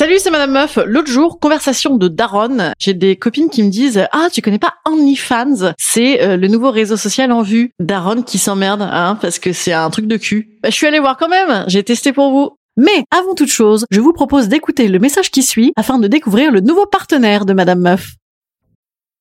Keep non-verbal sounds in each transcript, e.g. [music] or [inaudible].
Salut, c'est Madame Meuf. L'autre jour, conversation de Daron. J'ai des copines qui me disent Ah, tu connais pas OnlyFans? C'est euh, le nouveau réseau social en vue. Daron qui s'emmerde, hein, parce que c'est un truc de cul. Bah, je suis allée voir quand même. J'ai testé pour vous. Mais avant toute chose, je vous propose d'écouter le message qui suit afin de découvrir le nouveau partenaire de Madame Meuf.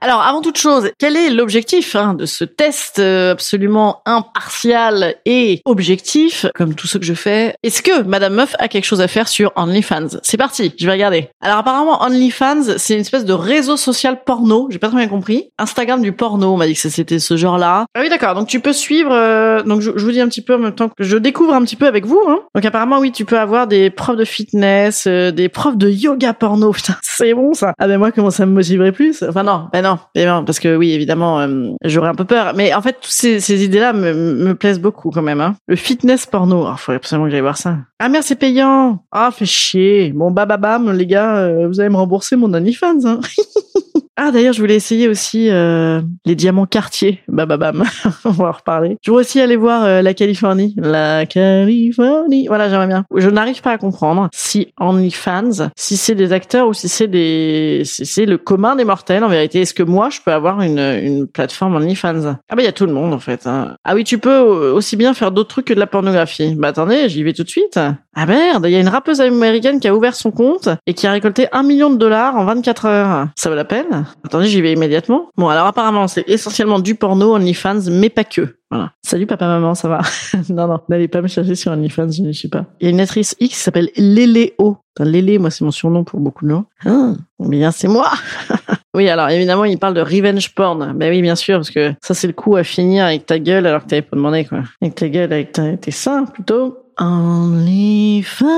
Alors, avant toute chose, quel est l'objectif hein, de ce test euh, absolument impartial et objectif, comme tout ce que je fais? Est-ce que Madame Meuf a quelque chose à faire sur OnlyFans? C'est parti, je vais regarder. Alors apparemment, OnlyFans, c'est une espèce de réseau social porno. J'ai pas très bien compris. Instagram du porno, on m'a dit que c'était ce genre-là. Ah oui, d'accord. Donc tu peux suivre. euh, donc je, vous dis un petit peu en même temps que je découvre un petit peu avec vous. Hein. Donc apparemment, oui, tu peux avoir des profs de fitness, euh, des profs de yoga porno. [laughs] Putain, c'est bon ça. Ah ben moi, comment ça me motiverait plus? Enfin non, ben non, ben non, parce que oui, évidemment, euh, j'aurais un peu peur. Mais en fait, toutes ces, idées-là me, me plaisent beaucoup quand même. Hein. Le fitness porno, il faudrait absolument que j'aille voir ça. Ah merde, c'est payant. Ah, fait chier. Bon, bah, bam, les gars, euh, vous allez me rembourser mon OnlyFans. Hein. [laughs] Ah d'ailleurs, je voulais essayer aussi euh, les diamants quartier. Bah bah bam, [laughs] on va en reparler. Je voudrais aussi aller voir euh, la Californie. La Californie. Voilà, j'aimerais bien. Je n'arrive pas à comprendre si OnlyFans, si c'est des acteurs ou si c'est des, si c'est le commun des mortels en vérité. Est-ce que moi je peux avoir une une plateforme OnlyFans? Ah bah il y a tout le monde en fait. hein. Ah oui, tu peux euh, aussi bien faire d'autres trucs que de la pornographie. Bah attendez, j'y vais tout de suite. Ah merde, il y a une rappeuse américaine qui a ouvert son compte et qui a récolté un million de dollars en 24 heures. Ça vaut la peine? Attendez, j'y vais immédiatement. Bon, alors apparemment, c'est essentiellement du porno, OnlyFans, mais pas que. Voilà. Salut papa, maman, ça va? [laughs] Non, non, n'allez pas me chercher sur OnlyFans, je ne suis pas. Il y a une actrice X qui s'appelle Léléo. Lélé, moi, c'est mon surnom pour beaucoup de gens. Ah, bien, c'est moi [laughs] Oui, alors évidemment, il parle de revenge porn. Ben oui, bien sûr, parce que ça, c'est le coup à finir avec ta gueule alors que t'avais pas demandé, quoi. Avec ta gueule, avec tes seins, plutôt. OnlyFans.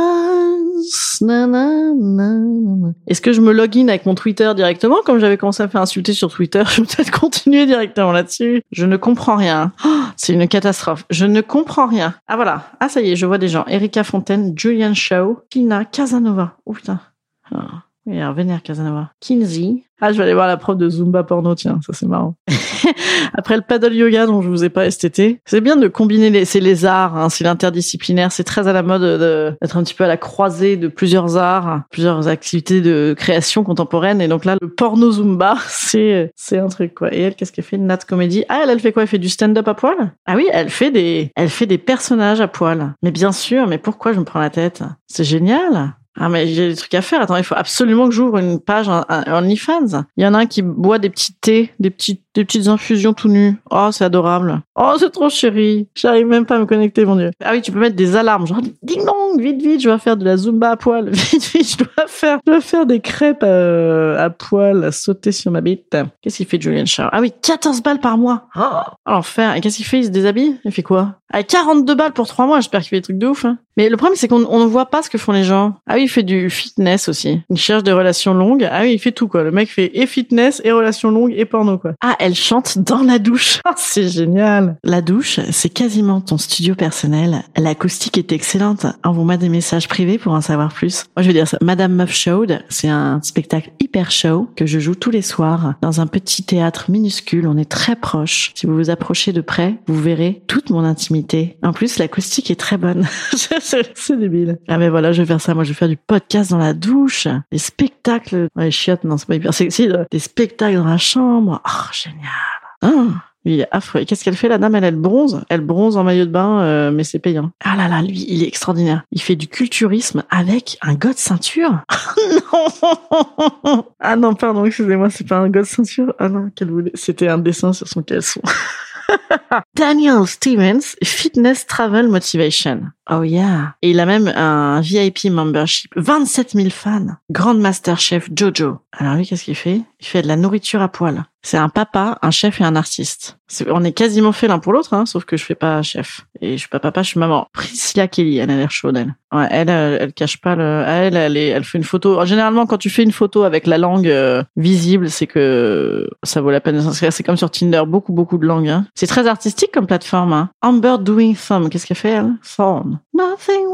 Est-ce que je me login avec mon Twitter directement comme j'avais commencé à faire insulter sur Twitter? [laughs] Je vais peut-être continuer directement là-dessus. Je ne comprends rien. Oh, c'est une catastrophe. Je ne comprends rien. Ah voilà. Ah ça y est, je vois des gens. Erika Fontaine, Julian Shaw, Tina Casanova. Oh putain. Ah. Oui, alors vénère Casanova. Kinsey. Ah, je vais aller voir la prof de Zumba porno, tiens, ça c'est marrant. [laughs] Après le paddle yoga dont je vous ai pas STT, c'est bien de combiner les, c'est les arts, hein, c'est l'interdisciplinaire, c'est très à la mode de- d'être un petit peu à la croisée de plusieurs arts, plusieurs activités de création contemporaine. Et donc là, le porno Zumba, [laughs] c'est, c'est un truc, quoi. Et elle, qu'est-ce qu'elle fait? Nat Comedy. Ah, elle, elle fait quoi? Elle fait du stand-up à poil? Ah oui, elle fait des, elle fait des personnages à poil. Mais bien sûr, mais pourquoi je me prends la tête? C'est génial. Ah mais j'ai des trucs à faire. Attends, il faut absolument que j'ouvre une page OnlyFans. Il y en a un qui boit des petits thés, des petits, des petites infusions tout nus. Oh, c'est adorable. Oh, c'est trop chéri. J'arrive même pas à me connecter, mon dieu. Ah oui, tu peux mettre des alarmes, genre ding dong, vite vite, je dois faire de la zumba à poil. [laughs] Vite vite, je dois faire, je dois faire des crêpes euh, à poil, sauter sur ma bite. Qu'est-ce qu'il fait, Julian Shaw Ah oui, 14 balles par mois. Oh, l'enfer. Et qu'est-ce qu'il fait? Il se déshabille? Il fait quoi? Ah, 42 balles pour 3 mois. J'espère qu'il fait des trucs de ouf. hein. Mais le problème, c'est qu'on on ne voit pas ce que font les gens. Ah oui, il fait du fitness aussi. Il cherche des relations longues. Ah oui, il fait tout, quoi. Le mec fait et fitness, et relations longues, et porno, quoi. Ah, elle chante dans la douche. [laughs] Ah, c'est génial. La douche, c'est quasiment ton studio personnel. L'acoustique est excellente. Envoie-moi des messages privés pour en savoir plus. Moi, je veux dire ça. Madame Muff Showed, c'est un spectacle hyper show que je joue tous les soirs dans un petit théâtre minuscule. On est très proche. Si vous vous approchez de près, vous verrez toute mon intimité. En plus, l'acoustique est très bonne. [laughs] [laughs] c'est débile. Ah mais voilà, je vais faire ça. Moi, je vais faire du podcast dans la douche, des spectacles. Ouais, chiottes, non, c'est pas hyper sexy. Des spectacles dans la chambre. Oh, génial. Ah, lui, il est affreux. Qu'est-ce qu'elle fait, la dame? Elle, elle bronze. Elle bronze en maillot de bain, euh, mais c'est payant. Ah là là, lui, il est extraordinaire. Il fait du culturisme avec un de ceinture. [laughs] non Ah non, pardon, excusez-moi, c'est pas un de ceinture. Ah non, quel voulait... C'était un dessin sur son caleçon. [laughs] Daniel Stevens, Fitness Travel Motivation. Oh yeah. Et il a même un VIP membership. 27 000 fans. Grand Master Chef Jojo. Alors lui, qu'est-ce qu'il fait? Il fait de la nourriture à poil. C'est un papa, un chef et un artiste. on est quasiment fait l'un pour l'autre, hein, sauf que je fais pas chef. Et je suis pas papa, je suis maman. Priscilla Kelly, elle a l'air chaude, elle. Ouais, elle, elle, cache pas le. Elle, elle, elle fait une photo. Généralement, quand tu fais une photo avec la langue euh, visible, c'est que ça vaut la peine de s'inscrire. C'est comme sur Tinder, beaucoup, beaucoup de langues. Hein. C'est très artistique comme plateforme. Hein. Amber Doing Thumb, qu'est-ce qu'elle fait elle? Thorn. Nothing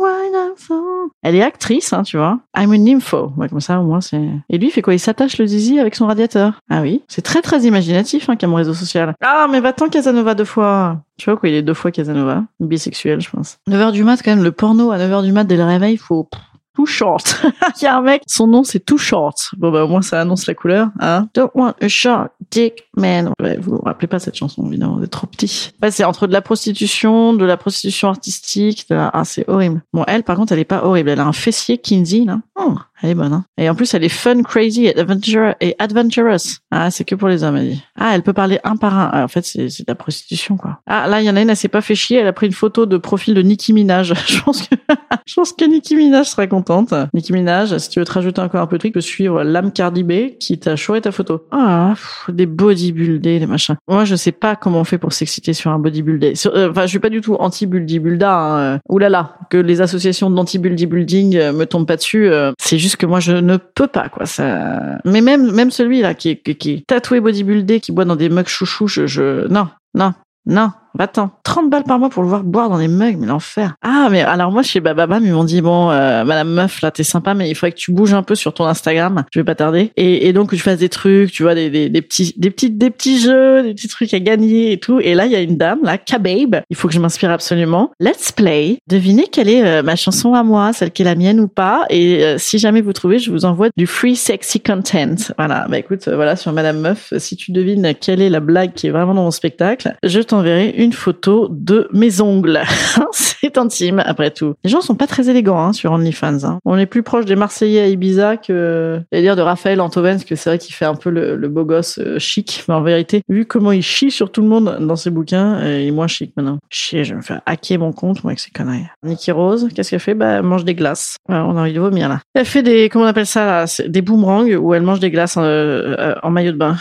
thorn. Elle est actrice, hein, tu vois. I'm a nympho. Ouais, comme ça, au moins, c'est. Et lui, il fait quoi? Il s'attache le zizi avec son radiateur. Ah oui, c'est très, très imaginatif, hein, qu'à mon réseau social. Ah, mais va-t'en Casanova deux fois. Tu vois quoi, il est deux fois Casanova? Bisexuel, je pense. 9h du mat, quand même, le porno à 9h du mat dès le réveil, faut... Too short. [laughs] il y a un mec, son nom c'est Too short. Bon bah au moins ça annonce la couleur. Hein. Don't want a short dick man. Ouais, vous vous rappelez pas cette chanson évidemment, vous êtes trop petit. C'est entre de la prostitution, de la prostitution artistique, de la... ah c'est horrible. Bon elle par contre elle est pas horrible, elle a un fessier Kinsey là. Oh, elle est bonne, hein. Et en plus, elle est fun, crazy, adventure et adventurous. Ah, c'est que pour les hommes, elle dit. Ah, elle peut parler un par un. Ah, en fait, c'est, de la prostitution, quoi. Ah, là, il y en a une, elle s'est pas fait chier. Elle a pris une photo de profil de Nicki Minaj. [laughs] je pense que, [laughs] je pense que Nicki Minaj serait contente. Nicki Minaj, si tu veux te rajouter encore un peu de truc, peux suivre l'âme Cardi B qui t'a choisi ta photo. Ah, des bodybuildés, des machins. Moi, je sais pas comment on fait pour s'exciter sur un bodybuildé. Euh, enfin, je suis pas du tout anti-buldy-bulda. Hein. Ouh là là, que les associations d'anti-buldy-building euh, me tombent pas dessus. Euh, c'est juste que moi je ne peux pas quoi. Ça mais même même celui là qui est, qui tatoué bodybuildé qui boit dans des mugs chouchous je, je non non non Va-t'en. 30 balles par mois pour le voir boire dans des mugs, mais l'enfer. Ah, mais alors moi, chez Bababam, ils m'ont dit, bon, euh, madame meuf, là, t'es sympa, mais il faudrait que tu bouges un peu sur ton Instagram. Je vais pas tarder. Et, donc, que tu fasses des trucs, tu vois, des, petits, des petits, des petits jeux, des petits trucs à gagner et tout. Et là, il y a une dame, là, Kababe. Il faut que je m'inspire absolument. Let's play. Devinez quelle est euh, ma chanson à moi, celle qui est la mienne ou pas. Et euh, si jamais vous trouvez, je vous envoie du free sexy content. Voilà. Bah écoute, voilà, sur madame meuf, si tu devines quelle est la blague qui est vraiment dans mon spectacle, je t'enverrai une une photo de mes ongles. [laughs] c'est intime, après tout. Les gens sont pas très élégants hein, sur OnlyFans. Hein. On est plus proche des Marseillais à Ibiza que, à dire, de Raphaël Antoven, parce que c'est vrai qu'il fait un peu le, beau gosse euh, chic. Mais en vérité, vu comment il chie sur tout le monde dans ses bouquins, euh, il est moins chic maintenant. Chier, je vais me faire hacker mon compte, moi, avec ces conneries. Nikki Rose, qu'est-ce qu'elle fait? Bah, elle mange des glaces. on a envie de vomir, là. Elle fait des, comment on appelle ça, Des boomerangs où elle mange des glaces euh, en maillot de bain.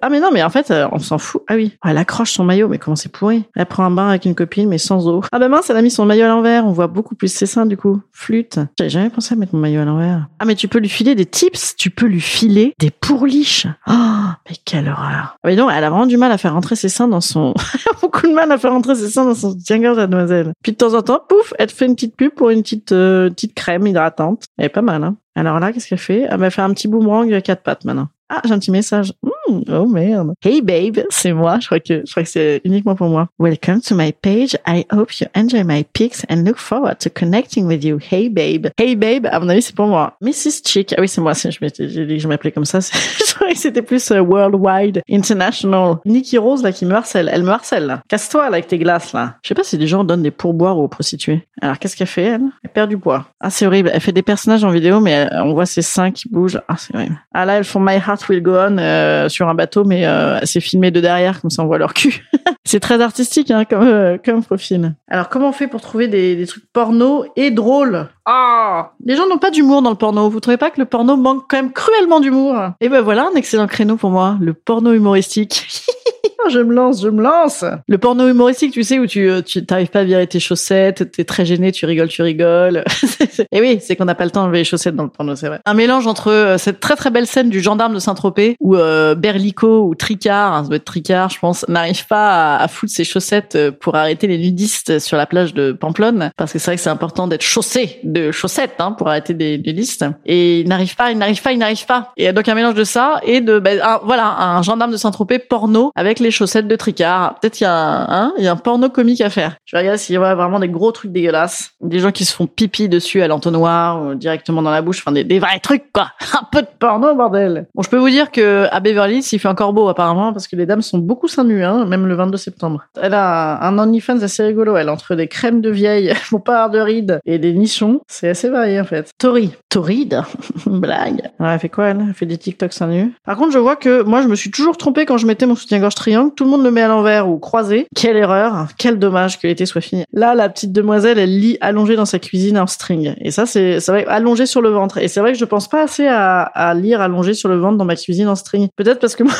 Ah, mais non, mais en fait, on s'en fout. Ah oui. elle accroche son maillot, mais comment c'est pourri. Elle prend un bain avec une copine, mais sans eau. Ah bah mince, elle a mis son maillot à l'envers. On voit beaucoup plus ses seins, du coup. Flûte. J'avais jamais pensé à mettre mon maillot à l'envers. Ah, mais tu peux lui filer des tips. Tu peux lui filer des pourliches. Oh, mais quelle horreur. Ah, mais non, elle a vraiment du mal à faire rentrer ses seins dans son... [laughs] beaucoup de mal à faire rentrer ses seins dans son mademoiselle. Puis de temps en temps, pouf, elle te fait une petite pub pour une petite, euh, petite crème hydratante. Elle est pas mal, hein. Alors là, qu'est-ce qu'elle fait? Elle va faire un petit boomerang à quatre pattes maintenant. Ah, j'ai un petit message. Hmm, oh merde. Hey babe, c'est moi. Je crois que je crois que c'est uniquement pour moi. Welcome to my page. I hope you enjoy my pics and look forward to connecting with you. Hey babe. Hey babe, à mon avis c'est pour moi. Mrs. Chick. Ah oui, c'est moi. Je que je m'appelais comme ça. [laughs] je croyais que c'était plus euh, worldwide, international. Nikki Rose là qui me harcèle. Elle me harcèle. Casse-toi là avec tes glaces là. Je sais pas si des gens donnent des pourboires aux prostituées. Alors qu'est-ce qu'elle fait elle? Elle perd du poids. Ah c'est horrible. Elle fait des personnages en vidéo mais on voit ses seins qui bougent. Ah c'est horrible. Ah là elles font My Heart Will Go On. Euh, sur un bateau, mais euh, c'est filmé de derrière, comme ça on voit leur cul. [laughs] c'est très artistique hein, comme, euh, comme profil. Alors comment on fait pour trouver des, des trucs porno et drôles? Ah Les gens n'ont pas d'humour dans le porno. Vous trouvez pas que le porno manque quand même cruellement d'humour? Et ben voilà un excellent créneau pour moi, le porno humoristique. [laughs] je me lance, je me lance. Le porno humoristique, tu sais, où tu euh, tu t'arrives pas à virer tes chaussettes, t'es très gêné, tu rigoles, tu rigoles. [laughs] Et oui, c'est qu'on n'a pas le temps d'enlever les chaussettes dans le porno, c'est vrai. Un mélange entre euh, cette très très belle scène du gendarme de Saint-Tropez où euh, Berlico ou Tricard, hein, ça doit être Tricard, je pense, n'arrive pas à, foutre ses chaussettes pour arrêter les nudistes sur la plage de Pamplonne, parce que c'est vrai que c'est important d'être chaussé de chaussettes hein, pour arrêter des nudistes. Et il n'arrive pas, il n'arrive pas, il n'arrive pas. Et donc un mélange de ça et de ben, voilà un gendarme de Saint-Tropez porno avec les chaussettes de tricard. Peut-être il y a un, hein, y a un porno comique à faire. Je regarde s'il y a vraiment des gros trucs dégueulasses, des gens qui se font pipi dessus à l'entonnoir ou directement dans la bouche, enfin des, vrais trucs quoi. [laughs] Un peu de porno bordel. Bon, je peux vous dire que à Beverly Hills, il fait encore beau apparemment parce que les dames sont beaucoup seins nus, hein, même le 22 septembre. Elle a un OnlyFans assez rigolo, elle entre des crèmes de vieille, [laughs] pas avoir de rides et des nichons. C'est assez varié en fait. Tori, Toride, [laughs] blague. elle fait quoi elle? Elle fait des TikToks seins nus. Par contre, je vois que moi, je me suis toujours trompée quand je mettais mon soutien-gorge triangle que tout le monde le met à l'envers ou croisé, quelle erreur, quel dommage que l'été soit fini. Là, la petite demoiselle, elle lit allongée dans sa cuisine en string. Et ça, c'est, ça va allongée sur le ventre. Et c'est vrai que je pense pas assez à, à lire allongée sur le ventre dans ma cuisine en string. Peut-être parce que [laughs] moi,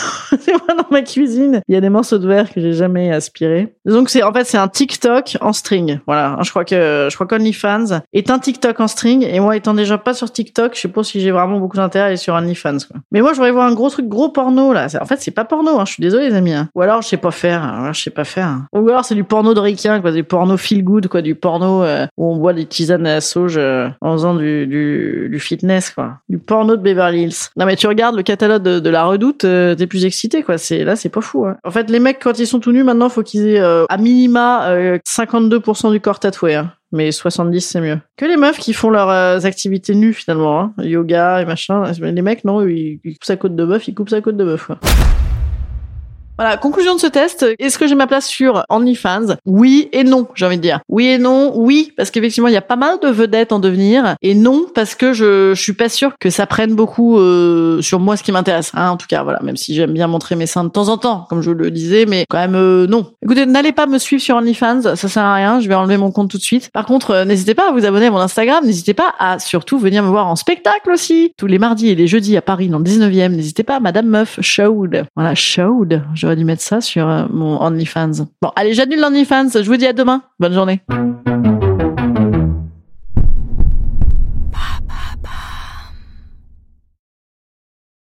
dans ma cuisine, il y a des morceaux de verre que j'ai jamais aspirés. Donc c'est, en fait, c'est un TikTok en string. Voilà. Je crois que, je crois qu'OnlyFans est un TikTok en string. Et moi, étant déjà pas sur TikTok, je sais pas si j'ai vraiment beaucoup d'intérêt à aller sur OnlyFans, quoi. Mais moi, je voudrais voir un gros truc, gros porno, là. En fait, c'est pas porno, hein. Je suis désolé, les amis. Hein. Ou alors, je sais pas faire. Hein. Je sais pas faire. Ou alors, c'est du porno de ricain, quoi. Du porno feel good, quoi. Du porno euh, où on boit des tisanes à la sauge euh, en faisant du, du, fitness, quoi. Du porno de Beverly Hills. Non, mais tu regardes le catalogue de, la redoute, euh, t'es plus excité, quoi. C'est, là, c'est pas fou, hein. En fait, les mecs, quand ils sont tout nus, maintenant, faut qu'ils aient, à minima, 52% du corps tatoué, hein mais 70 c'est mieux. Que les meufs qui font leurs activités nues finalement, hein. yoga et machin. Les mecs non, ils, coupent sa côte de bœuf, ils coupent sa côte de bœuf. Voilà, conclusion de ce test. Est-ce que j'ai ma place sur OnlyFans? Oui et non, j'ai envie de dire. Oui et non, oui, parce qu'effectivement, il y a pas mal de vedettes en devenir. Et non, parce que je, je suis pas sûre que ça prenne beaucoup euh, sur moi ce qui m'intéresse. Hein, en tout cas, voilà, même si j'aime bien montrer mes seins de temps en temps, comme je le disais, mais quand même, euh, non. Écoutez, n'allez pas me suivre sur OnlyFans, ça sert à rien, je vais enlever mon compte tout de suite. Par contre, euh, n'hésitez pas à vous abonner à mon Instagram, n'hésitez pas à surtout venir me voir en spectacle aussi. Tous les mardis et les jeudis à Paris, dans le 19e, n'hésitez pas, Madame Meuf, Showed. Voilà, Showed. J'aurais dû mettre ça sur euh, mon OnlyFans. Bon, allez, j'annule l'OnlyFans. Je vous dis à demain. Bonne journée.